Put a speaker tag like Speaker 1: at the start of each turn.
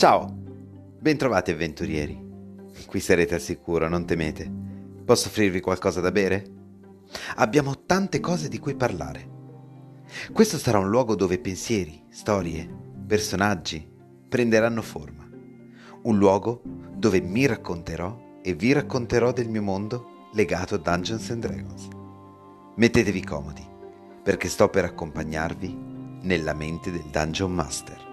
Speaker 1: Ciao, bentrovati avventurieri. Qui sarete al sicuro, non temete. Posso offrirvi qualcosa da bere? Abbiamo tante cose di cui parlare. Questo sarà un luogo dove pensieri, storie, personaggi prenderanno forma. Un luogo dove mi racconterò e vi racconterò del mio mondo legato a Dungeons and Dragons. Mettetevi comodi, perché sto per accompagnarvi nella mente del Dungeon Master.